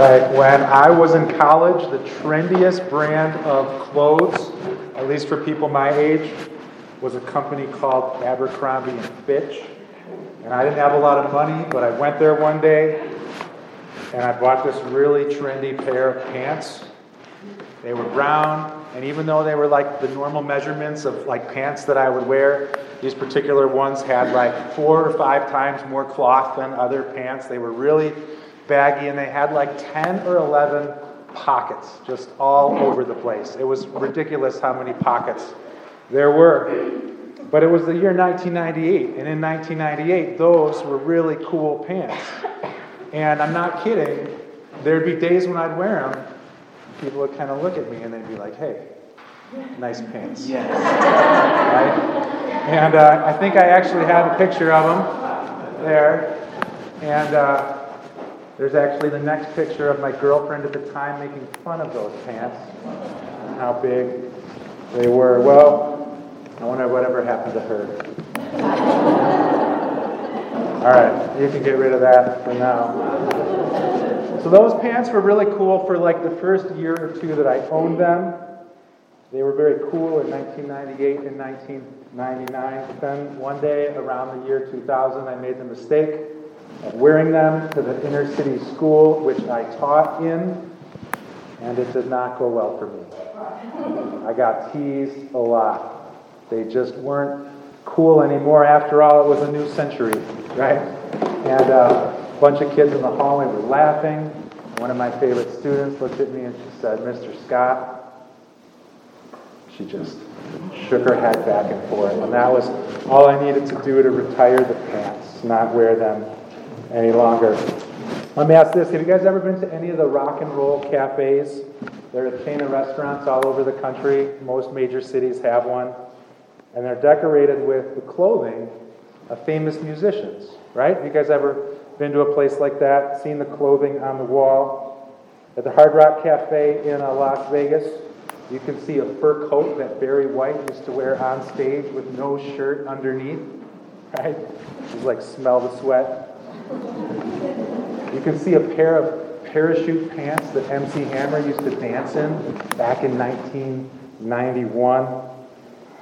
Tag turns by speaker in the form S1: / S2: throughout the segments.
S1: right. When I was in college, the trendiest brand of clothes, at least for people my age, was a company called Abercrombie and Fitch. And I didn't have a lot of money, but I went there one day and I bought this really trendy pair of pants. They were brown, and even though they were like the normal measurements of like pants that I would wear, these particular ones had like four or five times more cloth than other pants. They were really baggy, and they had like 10 or 11 pockets just all over the place. It was ridiculous how many pockets there were. But it was the year 1998, and in 1998, those were really cool pants. And I'm not kidding, there'd be days when I'd wear them, people would kind of look at me and they'd be like, hey, nice pants.
S2: Yes.
S1: Right? And uh, I think I actually have a picture of them there. And uh, there's actually the next picture of my girlfriend at the time making fun of those pants and how big they were. Well, I wonder whatever happened to her. All right, you can get rid of that for now. So those pants were really cool for like the first year or two that I owned them. They were very cool in 1998 and 1999. But then one day around the year 2000, I made the mistake of wearing them to the inner city school which I taught in, and it did not go well for me. I got teased a lot. They just weren't cool anymore. After all, it was a new century, right? And uh, a bunch of kids in the hallway were laughing. One of my favorite students looked at me and she said, Mr. Scott, she just shook her head back and forth. And that was all I needed to do to retire the pants, not wear them any longer. Let me ask this Have you guys ever been to any of the rock and roll cafes? They're a chain of restaurants all over the country. Most major cities have one. And they're decorated with the clothing of famous musicians, right? Have you guys ever been to a place like that, seen the clothing on the wall? At the Hard Rock Cafe in uh, Las Vegas, you can see a fur coat that Barry White used to wear on stage with no shirt underneath, right? He's like smell the sweat. You can see a pair of parachute pants that MC Hammer used to dance in back in 1991.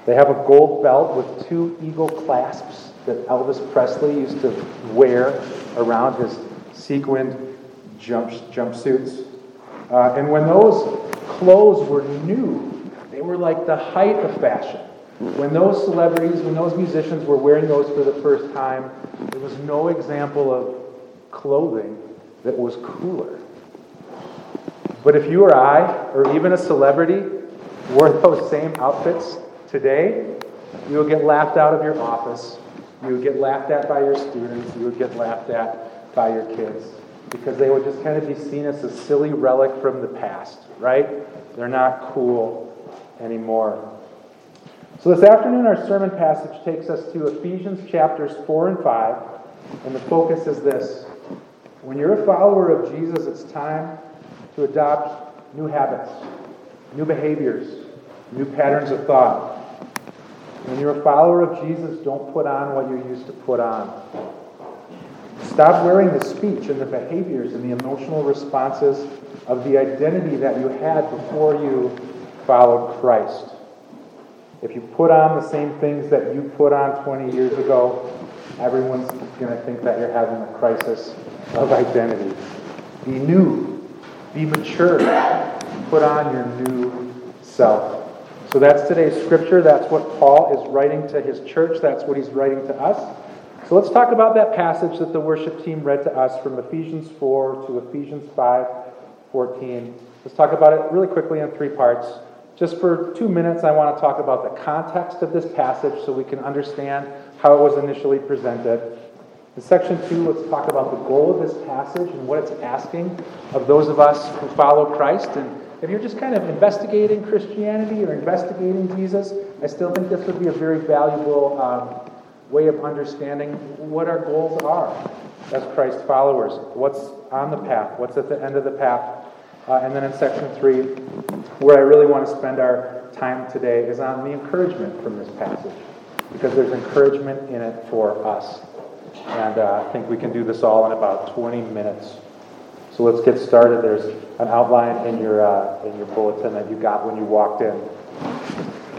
S1: They have a gold belt with two eagle clasps that Elvis Presley used to wear around his sequined jump, jumpsuits. Uh, and when those clothes were new, they were like the height of fashion. When those celebrities, when those musicians were wearing those for the first time, there was no example of clothing that was cooler. But if you or I, or even a celebrity, wore those same outfits today, you would get laughed out of your office. You would get laughed at by your students. You would get laughed at by your kids because they would just kind of be seen as a silly relic from the past, right? They're not cool anymore. So this afternoon, our sermon passage takes us to Ephesians chapters 4 and 5, and the focus is this. When you're a follower of Jesus, it's time to adopt new habits, new behaviors, new patterns of thought. When you're a follower of Jesus, don't put on what you used to put on. Stop wearing the speech and the behaviors and the emotional responses of the identity that you had before you followed Christ. If you put on the same things that you put on 20 years ago, everyone's going to think that you're having a crisis of identity. Be new. Be mature. Put on your new self. So that's today's scripture. That's what Paul is writing to his church. That's what he's writing to us. So let's talk about that passage that the worship team read to us from Ephesians 4 to Ephesians 5 14. Let's talk about it really quickly in three parts. Just for two minutes, I want to talk about the context of this passage so we can understand how it was initially presented. In section two, let's talk about the goal of this passage and what it's asking of those of us who follow Christ. And if you're just kind of investigating Christianity or investigating Jesus, I still think this would be a very valuable um, way of understanding what our goals are as Christ followers. What's on the path? What's at the end of the path? Uh, and then in section three, where I really want to spend our time today is on the encouragement from this passage, because there's encouragement in it for us. And uh, I think we can do this all in about 20 minutes. So let's get started. There's an outline in your, uh, in your bulletin that you got when you walked in.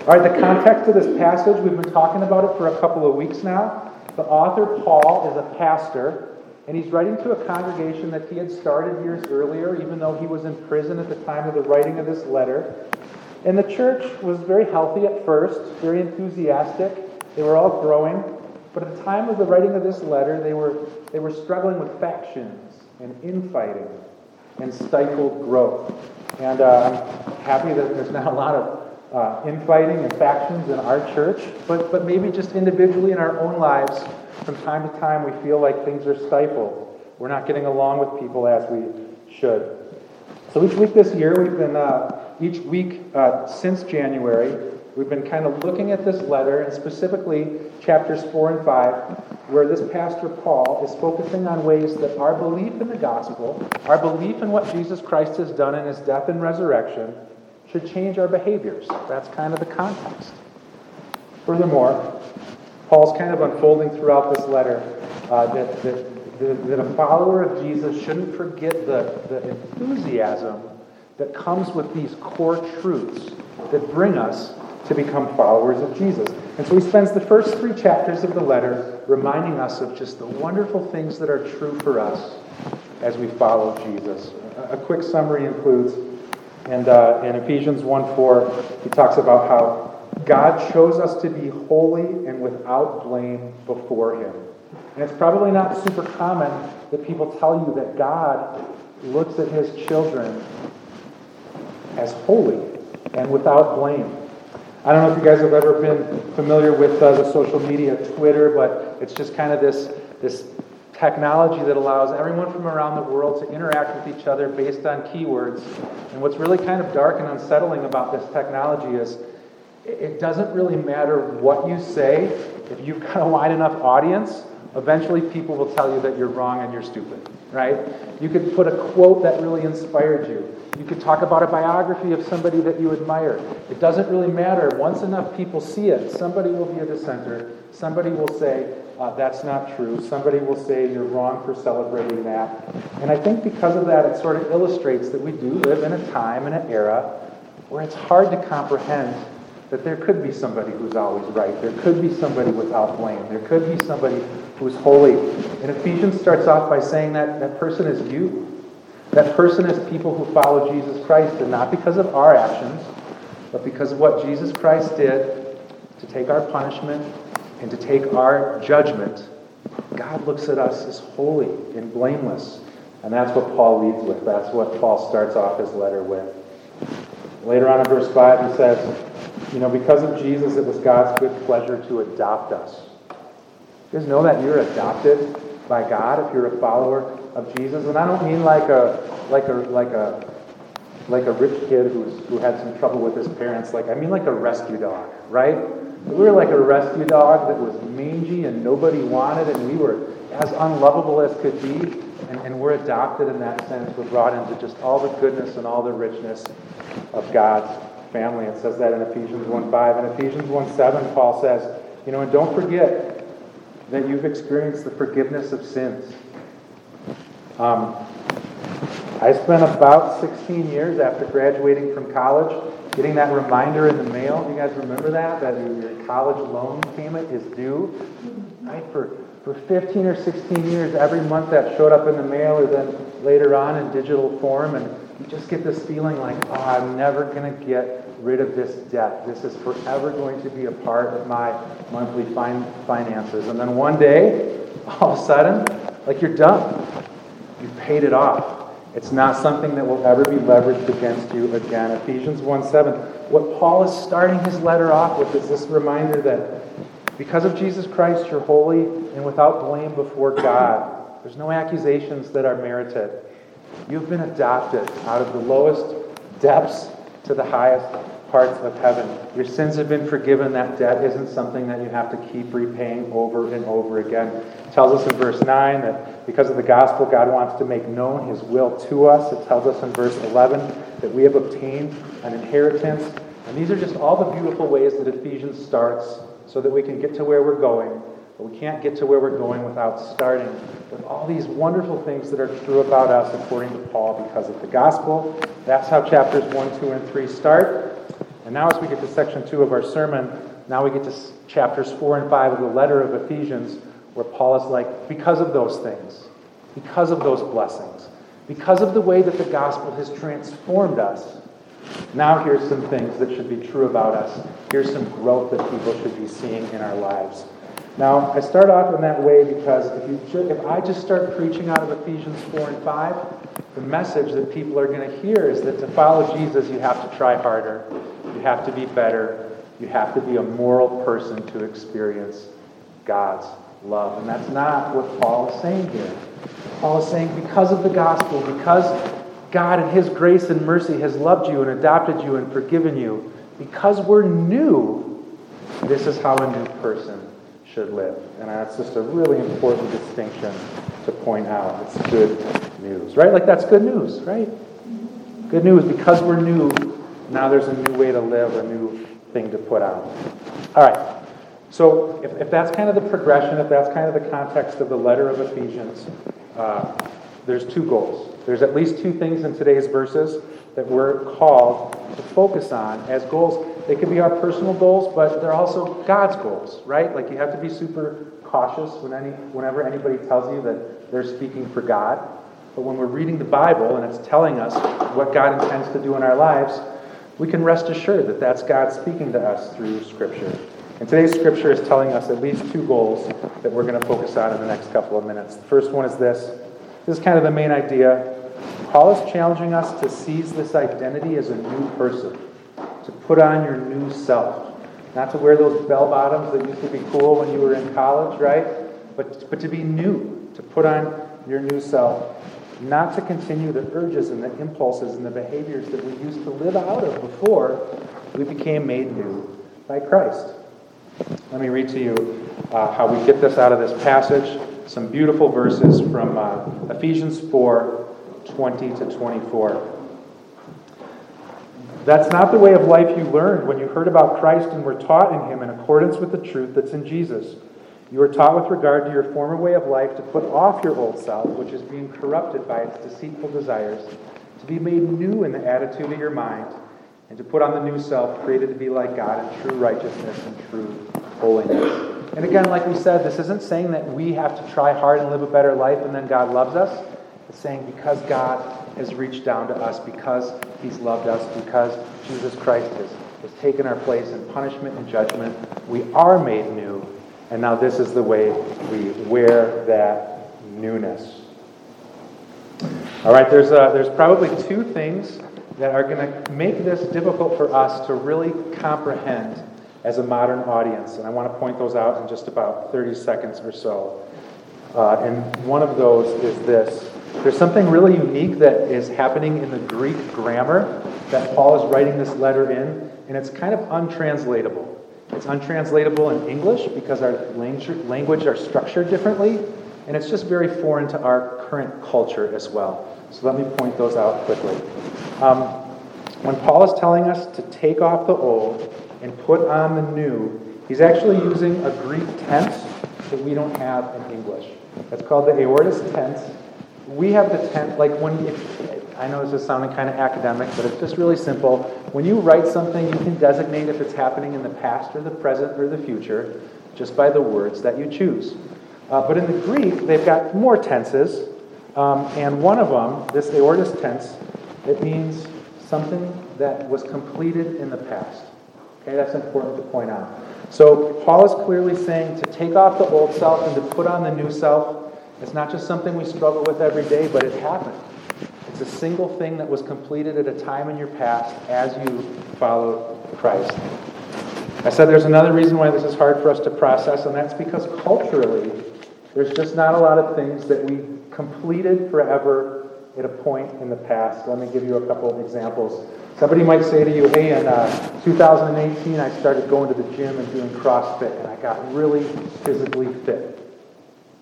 S1: All right, the context of this passage, we've been talking about it for a couple of weeks now. The author, Paul, is a pastor, and he's writing to a congregation that he had started years earlier, even though he was in prison at the time of the writing of this letter. And the church was very healthy at first, very enthusiastic. They were all growing. But at the time of the writing of this letter, they were, they were struggling with factions and infighting and stifled growth. And uh, I'm happy that there's not a lot of uh, infighting and factions in our church, but, but maybe just individually in our own lives, from time to time we feel like things are stifled. We're not getting along with people as we should. So each week this year, we've been, uh, each week uh, since January, we've been kind of looking at this letter, and specifically chapters 4 and 5, where this pastor Paul is focusing on ways that our belief in the gospel, our belief in what Jesus Christ has done in his death and resurrection, should change our behaviors. That's kind of the context. Furthermore, Paul's kind of unfolding throughout this letter uh, that, that, that, a follower of Jesus shouldn't forget the, the enthusiasm that comes with these core truths that bring us to become followers of Jesus. And so he spends the first three chapters of the letter reminding us of just the wonderful things that are true for us as we follow Jesus. A, a quick summary includes and uh, in Ephesians 1 4, he talks about how God chose us to be holy and without blame before him. And it's probably not super common that people tell you that God looks at his children as holy and without blame. I don't know if you guys have ever been familiar with uh, the social media Twitter, but it's just kind of this, this technology that allows everyone from around the world to interact with each other based on keywords. And what's really kind of dark and unsettling about this technology is it doesn't really matter what you say. If you've got a wide enough audience, eventually people will tell you that you're wrong and you're stupid, right? You could put a quote that really inspired you. You could talk about a biography of somebody that you admire. It doesn't really matter. Once enough people see it, somebody will be a dissenter. Somebody will say, uh, that's not true. Somebody will say you're wrong for celebrating that. And I think because of that, it sort of illustrates that we do live in a time and an era where it's hard to comprehend that there could be somebody who's always right. There could be somebody without blame. There could be somebody who's holy. And Ephesians starts off by saying that that person is you. That person is people who follow Jesus Christ, and not because of our actions, but because of what Jesus Christ did to take our punishment and to take our judgment, God looks at us as holy and blameless. And that's what Paul leads with. That's what Paul starts off his letter with. Later on in verse 5, he says, You know, because of Jesus, it was God's good pleasure to adopt us. You guys know that you're adopted by God if you're a follower of Jesus? And I don't mean like a like a like a like a rich kid who's who had some trouble with his parents. Like I mean like a rescue dog, right? We were like a rescue dog that was mangy and nobody wanted, and we were as unlovable as could be. And, and we're adopted in that sense. We're brought into just all the goodness and all the richness of God's family. It says that in Ephesians 1.5. In Ephesians 1.7, Paul says, you know, and don't forget that you've experienced the forgiveness of sins. Um, I spent about 16 years after graduating from college getting that reminder in the mail. You guys remember that? That your college loan payment is due? Right? For, for 15 or 16 years, every month that showed up in the mail or then later on in digital form. And you just get this feeling like, oh, I'm never going to get rid of this debt. This is forever going to be a part of my monthly fin- finances. And then one day, all of a sudden, like you're done. You've paid it off. It's not something that will ever be leveraged against you again. Ephesians 1 7. What Paul is starting his letter off with is this reminder that because of Jesus Christ, you're holy and without blame before God. There's no accusations that are merited. You've been adopted out of the lowest depths to the highest parts of heaven. Your sins have been forgiven. That debt isn't something that you have to keep repaying over and over again. It tells us in verse 9 that because of the gospel, God wants to make known his will to us. It tells us in verse 11 that we have obtained an inheritance. And these are just all the beautiful ways that Ephesians starts so that we can get to where we're going But we can't get to where we're going without starting with all these wonderful things that are true about us according to Paul because of the gospel. That's how chapters 1, 2, and 3 start. And now, as we get to section 2 of our sermon, now we get to chapters 4 and 5 of the letter of Ephesians, where Paul is like, because of those things, because of those blessings, because of the way that the gospel has transformed us, now here's some things that should be true about us. Here's some growth that people should be seeing in our lives. Now, I start off in that way because if, you, if I just start preaching out of Ephesians 4 and 5, the message that people are going to hear is that to follow Jesus, you have to try harder, you have to be better, you have to be a moral person to experience God's love. And that's not what Paul is saying here. Paul is saying because of the gospel, because God, in His grace and mercy, has loved you and adopted you and forgiven you, because we're new, this is how a new person should live. And that's just a really important distinction to point out. It's good news, right? Like that's good news, right? Good news because we're new, now there's a new way to live, a new thing to put out. All right. So if, if that's kind of the progression, if that's kind of the context of the letter of Ephesians, uh, there's two goals. There's at least two things in today's verses that we're called to focus on as goals. They could be our personal goals, but they're also God's goals, right? Like you have to be super cautious when any, whenever anybody tells you that they're speaking for God. But when we're reading the Bible and it's telling us what God intends to do in our lives, we can rest assured that that's God speaking to us through Scripture. And today's Scripture is telling us at least two goals that we're going to focus on in the next couple of minutes. The first one is this this is kind of the main idea. Paul is challenging us to seize this identity as a new person, to put on your new self. Not to wear those bell bottoms that used to be cool when you were in college, right? But, but to be new, to put on your new self. Not to continue the urges and the impulses and the behaviors that we used to live out of before we became made new by Christ. Let me read to you uh, how we get this out of this passage some beautiful verses from uh, Ephesians 4 20 to 24. That's not the way of life you learned when you heard about Christ and were taught in Him in accordance with the truth that's in Jesus. You were taught with regard to your former way of life to put off your old self, which is being corrupted by its deceitful desires, to be made new in the attitude of your mind, and to put on the new self, created to be like God in true righteousness and true holiness. And again, like we said, this isn't saying that we have to try hard and live a better life and then God loves us. It's saying because God has reached down to us, because He's loved us, because Jesus Christ has, has taken our place in punishment and judgment, we are made new. And now this is the way we wear that newness. All right, there's, uh, there's probably two things that are going to make this difficult for us to really comprehend as a modern audience. And I want to point those out in just about 30 seconds or so. Uh, and one of those is this. There's something really unique that is happening in the Greek grammar that Paul is writing this letter in, and it's kind of untranslatable. It's untranslatable in English because our language are structured differently, and it's just very foreign to our current culture as well. So let me point those out quickly. Um, when Paul is telling us to take off the old and put on the new, he's actually using a Greek tense that we don't have in English. That's called the aorist tense. We have the tense, like when, if, I know this is sounding kind of academic, but it's just really simple. When you write something, you can designate if it's happening in the past or the present or the future just by the words that you choose. Uh, but in the Greek, they've got more tenses, um, and one of them, this aorist tense, it means something that was completed in the past. Okay, that's important to point out. So Paul is clearly saying to take off the old self and to put on the new self. It's not just something we struggle with every day, but it happened. It's a single thing that was completed at a time in your past as you followed Christ. I said there's another reason why this is hard for us to process, and that's because culturally, there's just not a lot of things that we completed forever at a point in the past. Let me give you a couple of examples. Somebody might say to you, hey, in uh, 2018, I started going to the gym and doing CrossFit, and I got really physically fit.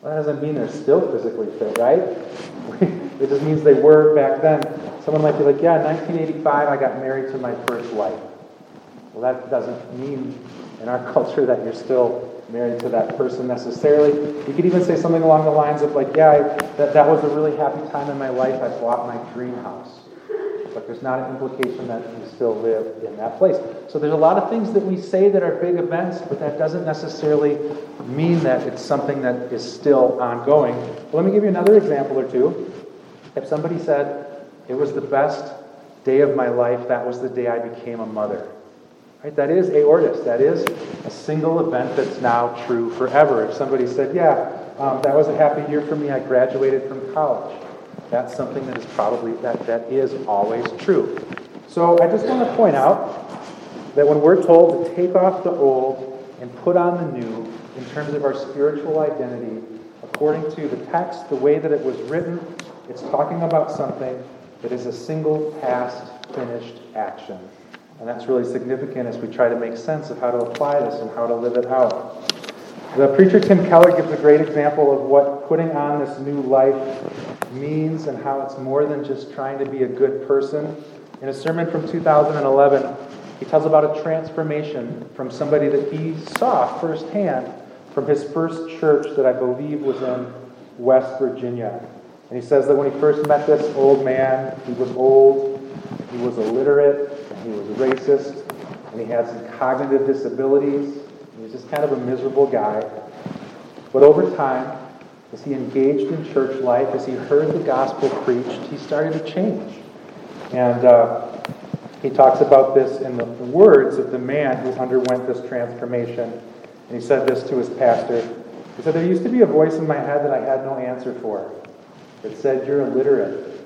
S1: That doesn't mean they're still physically fit, right? it just means they were back then. Someone might be like, yeah, in 1985, I got married to my first wife. Well, that doesn't mean in our culture that you're still married to that person necessarily. You could even say something along the lines of, like, yeah, I, that, that was a really happy time in my life. I bought my dream house. But there's not an implication that you still live in that place. So there's a lot of things that we say that are big events, but that doesn't necessarily mean that it's something that is still ongoing. Let me give you another example or two. If somebody said, it was the best day of my life, that was the day I became a mother. Right? That is aorist. That is a single event that's now true forever. If somebody said, yeah, um, that was a happy year for me, I graduated from college. That's something that is probably, that, that is always true. So I just want to point out that when we're told to take off the old and put on the new in terms of our spiritual identity, according to the text, the way that it was written, it's talking about something that is a single past finished action. And that's really significant as we try to make sense of how to apply this and how to live it out. The preacher Tim Keller gives a great example of what putting on this new life means and how it's more than just trying to be a good person. In a sermon from 2011, he tells about a transformation from somebody that he saw firsthand from his first church that I believe was in West Virginia. And he says that when he first met this old man, he was old, he was illiterate, he was racist, and he had some cognitive disabilities. He was just kind of a miserable guy. But over time, as he engaged in church life, as he heard the gospel preached, he started to change. And uh, he talks about this in the, words of the man who underwent this transformation. And he said this to his pastor. He said, There used to be a voice in my head that I had no answer for. It said, You're illiterate.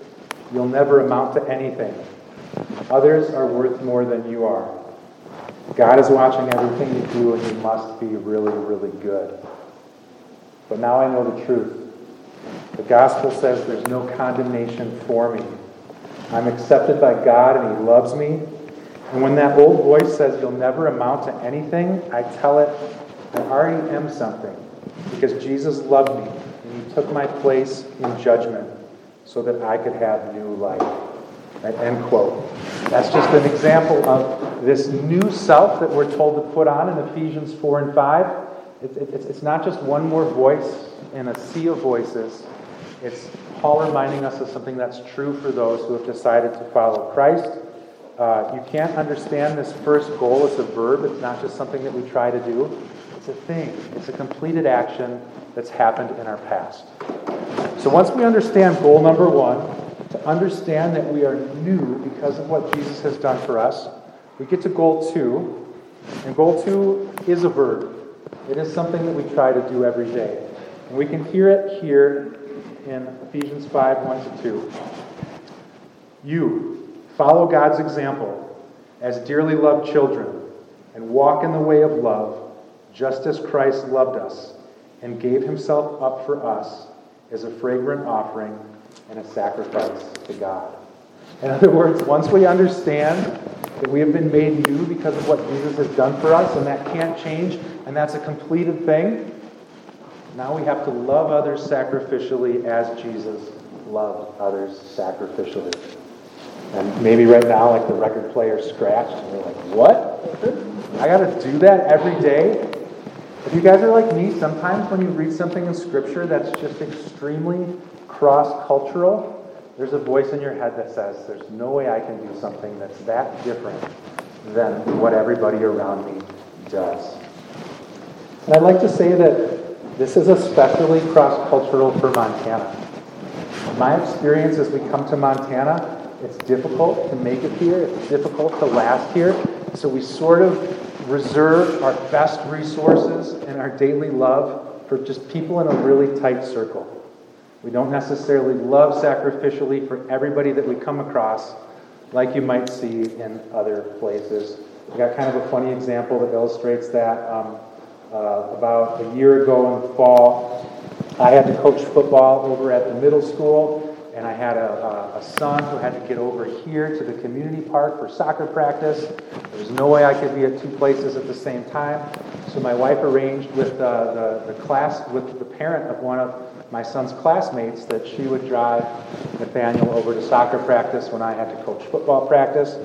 S1: You'll never amount to anything. Others are worth more than you are. God is watching everything you do, and you must be really, really good. But now I know the truth. The gospel says there's no condemnation for me. I'm accepted by God, and He loves me. And when that old voice says you'll never amount to anything, I tell it I already am something because Jesus loved me, and He took my place in judgment so that I could have new life. End quote. That's just an example of this new self that we're told to put on in Ephesians 4 and 5. It, it, it's not just one more voice in a sea of voices. It's Paul reminding us of something that's true for those who have decided to follow Christ. Uh, you can't understand this first goal as a verb. It's not just something that we try to do. It's a thing. It's a completed action that's happened in our past. So once we understand goal number one, to understand that we are new because of what Jesus has done for us. We get to goal two, and goal two is a verb. It is something that we try to do every day. And we can hear it here in Ephesians 5 1 to 2. You follow God's example as dearly loved children and walk in the way of love, just as Christ loved us and gave himself up for us as a fragrant offering and a sacrifice to God. In other words, once we understand that we have been made new because of what Jesus has done for us, and that can't change, and that's a completed thing, now we have to love others sacrificially as Jesus loved others sacrificially. And maybe right now, like the record player scratched, and you're like, what? I got to do that every day? If you guys are like me, sometimes when you read something in Scripture that's just extremely cross cultural, there's a voice in your head that says, There's no way I can do something that's that different than what everybody around me does. And I'd like to say that this is especially cross cultural for Montana. My experience as we come to Montana, it's difficult to make it here, it's difficult to last here. So we sort of reserve our best resources and our daily love for just people in a really tight circle. We don't necessarily love sacrificially for everybody that we come across, like you might see in other places. We got kind of a funny example that illustrates that. Um, uh, about a year ago in the fall, I had to coach football over at the middle school, and I had a, a, son who had to get over here to the community park for soccer practice. There was no way I could be at two places at the same time. So my wife arranged with uh, the, the class, with the parent of one of my son's classmates that she would drive Nathaniel over to soccer practice when I had to coach football practice.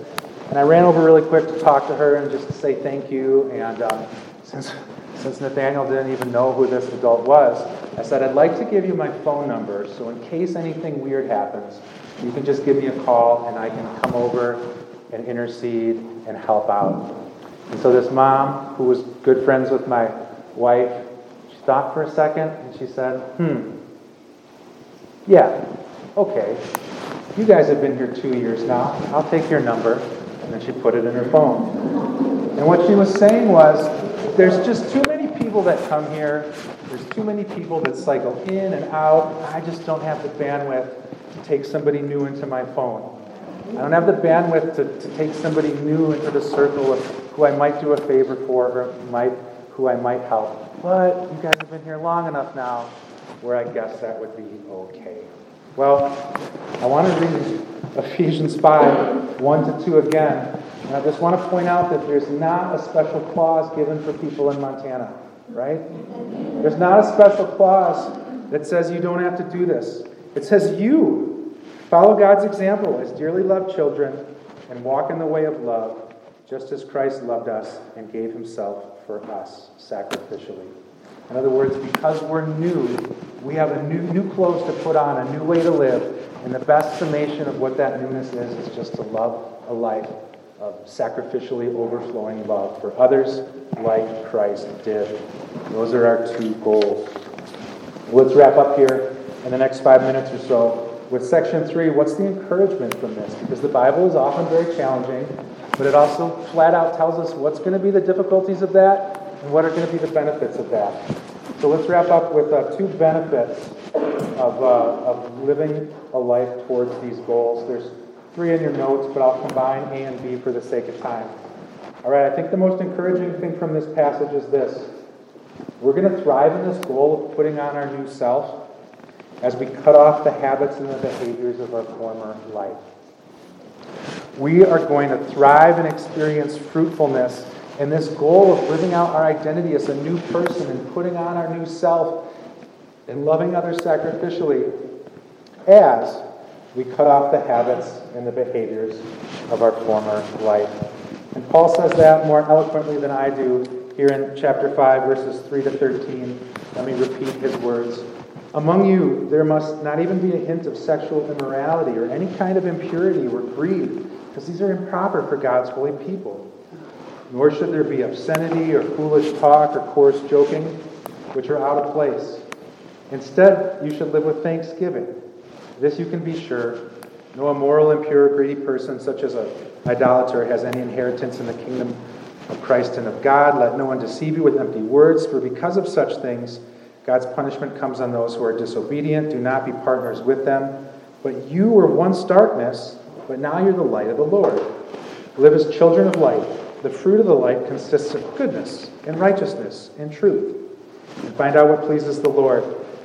S1: And I ran over really quick to talk to her and just to say thank you. And um, since, since Nathaniel didn't even know who this adult was, I said, I'd like to give you my phone number so in case anything weird happens, you can just give me a call and I can come over and intercede and help out. And so this mom, who was good friends with my wife, she thought for a second and she said, hmm, yeah, okay. You guys have been here two years now. I'll take your number. And then she put it in her phone. And what she was saying was, there's just too many people that come here. There's too many people that cycle in and out. I just don't have the bandwidth to take somebody new into my phone. I don't have the bandwidth to, to take somebody new into the circle of who I might do a favor for or might, who I might help. But you guys have been here long enough now where I guess that would be okay. Well, I want to read Ephesians 5 1 to 2 again. And I just want to point out that there's not a special clause given for people in Montana, right? There's not a special clause that says you don't have to do this. It says you Follow God's example as dearly loved children and walk in the way of love, just as Christ loved us and gave himself for us sacrificially. In other words, because we're new, we have a new, new clothes to put on, a new way to live. And the best summation of what that newness is is just to love a life of sacrificially overflowing love for others like Christ did. Those are our two goals. Let's wrap up here in the next five minutes or so with section three, what's the encouragement from this? Because the Bible is often very challenging, but it also flat out tells us what's going to be the difficulties of that and what are going to be the benefits of that. So let's wrap up with uh, two benefits of, uh, of living a life towards these goals. There's three in your notes, but I'll combine A and B for the sake of time. All right, I think the most encouraging thing from this passage is this. We're going to thrive in this goal of putting on our new self as we cut off the habits and the behaviors of our former life. We are going to thrive and experience fruitfulness in this goal of living out our identity as a new person and putting on our new self and loving others sacrificially as we cut off the habits and the behaviors of our former life. And Paul says that more eloquently than I do here in chapter 5, verses 3 to 13. Let me repeat his words. Among you, there must not even be a hint of sexual immorality or any kind of impurity or greed, because these are improper for God's holy people. Nor should there be obscenity or foolish talk or coarse joking, which are out of place. Instead, you should live with thanksgiving. This you can be sure. No immoral, impure, greedy person, such as an idolater, has any inheritance in the kingdom of Christ and of God. Let no one deceive you with empty words, for because of such things, God's punishment comes on those who are disobedient. Do not be partners with them. But you were once darkness, but now you're the light of the Lord. Live as children of light. The fruit of the light consists of goodness and righteousness and truth. And find out what pleases the Lord.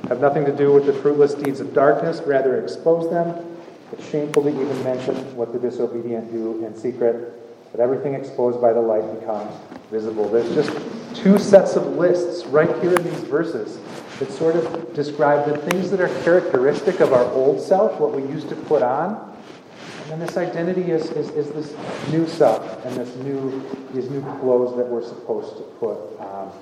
S1: Have nothing to do with the fruitless deeds of darkness, rather expose them. It's shameful to even mention what the disobedient do in secret but everything exposed by the light becomes visible. There's just two sets of lists right here in these verses that sort of describe the things that are characteristic of our old self, what we used to put on. And this identity is, is, is this new self and this new, these new clothes that we're supposed to put on.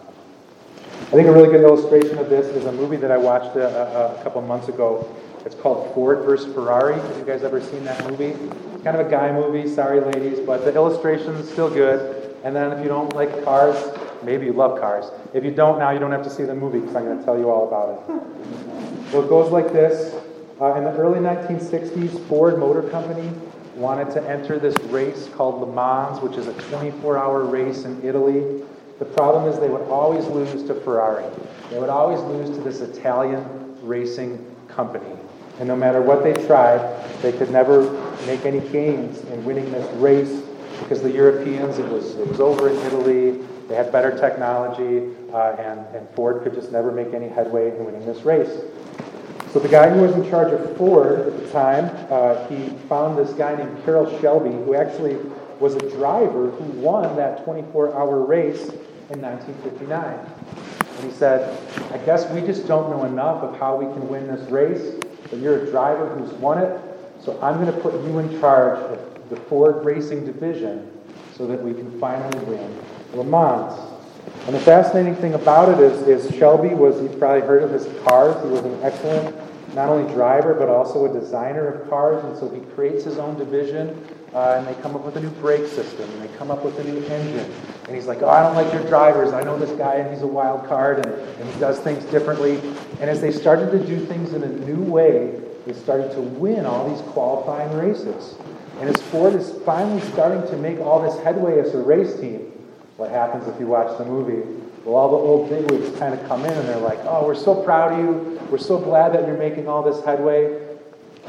S1: I think a really good illustration of this is a movie that I watched a, a, a couple months ago. It's called Ford versus Ferrari. Have you guys ever seen that movie? It's kind of a guy movie, sorry ladies, but the illustration is still good. And then if you don't like cars, maybe you love cars. If you don't now, you don't have to see the movie because I'm going to tell you all about it. Well, it goes like this. Uh, in the early 1960s, Ford Motor Company wanted to enter this race called Le Mans, which is a 24 hour race in Italy. The problem is they would always lose to Ferrari. They would always lose to this Italian racing company. And no matter what they tried, they could never make any gains in winning this race because the Europeans, it was, it was over in Italy, they had better technology, uh, and, and Ford could just never make any headway in winning this race. So the guy who was in charge of Ford at the time, uh, he found this guy named Carroll Shelby, who actually was a driver who won that 24-hour race in 1959. And he said, I guess we just don't know enough of how we can win this race, but you're a driver who's won it, so I'm going to put you in charge of the Ford Racing Division so that we can finally win Le Mans. And the fascinating thing about it is, is Shelby was, you've probably heard of his cars. He was an excellent, not only driver, but also a designer of cars. And so he creates his own division, uh, and they come up with a new brake system, and they come up with a new engine. And he's like, oh, I don't like your drivers. I know this guy, and he's a wild card, and, and he does things differently. And as they started to do things in a new way, they started to win all these qualifying races. And as Ford is finally starting to make all this headway as a race team, what happens if you watch the movie? Well, all the old bigwigs kind of come in and they're like, oh, we're so proud of you. We're so glad that you're making all this headway.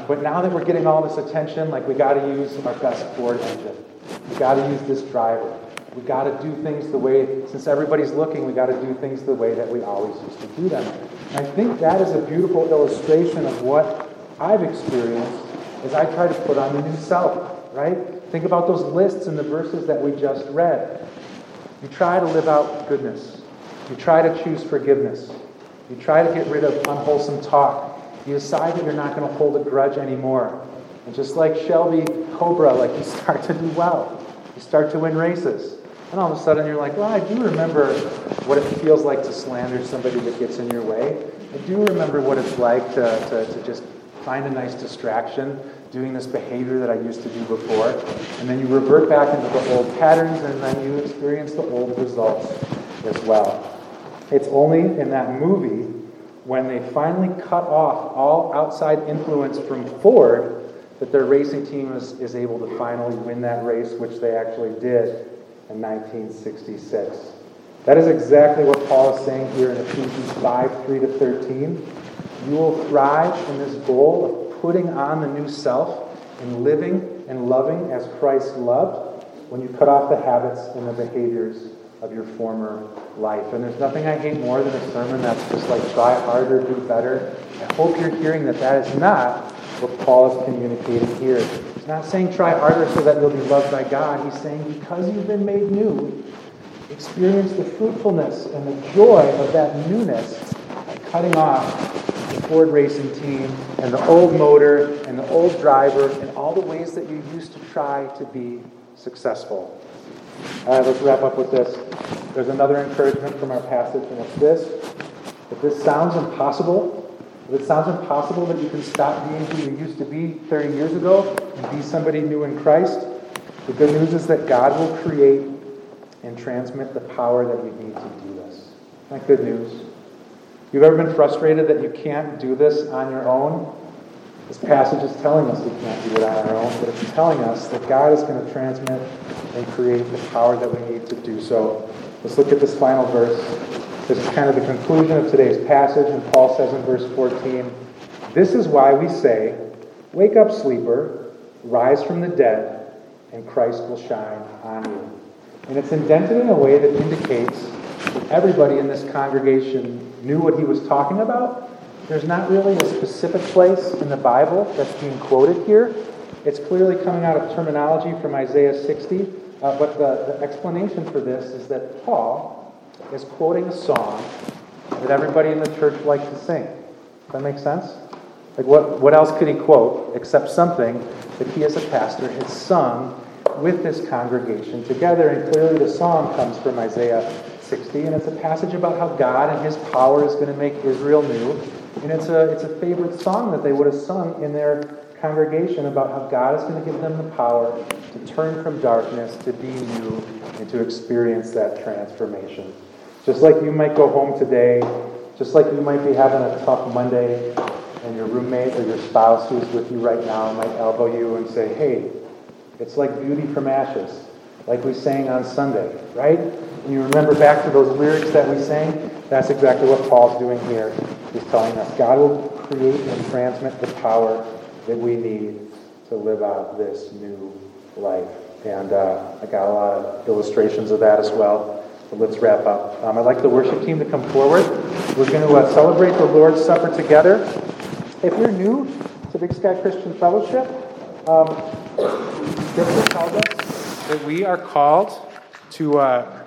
S1: But now that we're getting all this attention, like we got to use our best Ford engine. We got to use this driver. We got to do things the way, since everybody's looking, we got to do things the way that we always used to do them. And I think that is a beautiful illustration of what I've experienced as I try to put on the new self, right? Think about those lists and the verses that we just read. You try to live out goodness. You try to choose forgiveness. You try to get rid of unwholesome talk. You decide that you're not going to hold a grudge anymore. And just like Shelby Cobra, like you start to do well. You start to win races. And all of a sudden you're like, well, I do remember what it feels like to slander somebody that gets in your way. I do remember what it's like to, to, to just find a nice distraction doing this behavior that I used to do before. And then you revert back into the old patterns and then you experience the old results as well. It's only in that movie when they finally cut off all outside influence from Ford that their racing team is, is able to finally win that race, which they actually did in 1966. That is exactly what Paul is saying here in Ephesians 5 3 to 13. You will thrive in this goal of putting on the new self and living and loving as Christ loved when you cut off the habits and the behaviors of your former life. And there's nothing I hate more than a sermon that's just like try harder, do better. I hope you're hearing that that is not what Paul is communicating here. He's not saying try harder so that you'll be loved by God. He's saying because you've been made new, experience the fruitfulness and the joy of that newness by cutting off Ford racing team and the old motor and the old driver and all the ways that you used to try to be successful. All right, let's wrap up with this. There's another encouragement from our passage, and it's this. If this sounds impossible, if it sounds impossible that you can stop being who you used to be 30 years ago and be somebody new in Christ, the good news is that God will create and transmit the power that you need to do this. Isn't that good news? You've ever been frustrated that you can't do this on your own? This passage is telling us we can't do it on our own, but it's telling us that God is going to transmit and create the power that we need to do so. Let's look at this final verse. This is kind of the conclusion of today's passage, and Paul says in verse 14, This is why we say, Wake up, sleeper, rise from the dead, and Christ will shine on you. And it's indented in a way that indicates that everybody in this congregation knew what he was talking about. There's not really a specific place in the Bible that's being quoted here. It's clearly coming out of terminology from Isaiah 60, uh, but the, the explanation for this is that Paul is quoting a song that everybody in the church liked to sing. Does that make sense? Like, what, what else could he quote except something that he, as a pastor, has sung with this congregation together? And clearly, the song comes from Isaiah 60, and it's a passage about how God and His power is going to make Israel new. And it's a, it's a favorite song that they would have sung in their congregation about how God is going to give them the power to turn from darkness, to be new, and to experience that transformation. Just like you might go home today, just like you might be having a tough Monday, and your roommate or your spouse who's with you right now might elbow you and say, Hey, it's like beauty from ashes, like we sang on Sunday, right? You remember back to those lyrics that we sang? That's exactly what Paul's doing here. He's telling us God will create and transmit the power that we need to live out this new life. And uh, I got a lot of illustrations of that as well. But let's wrap up. Um, I'd like the worship team to come forward. We're going to uh, celebrate the Lord's Supper together. If you're new to Big Sky Christian Fellowship, um, Scripture tells us that we are called to. Uh,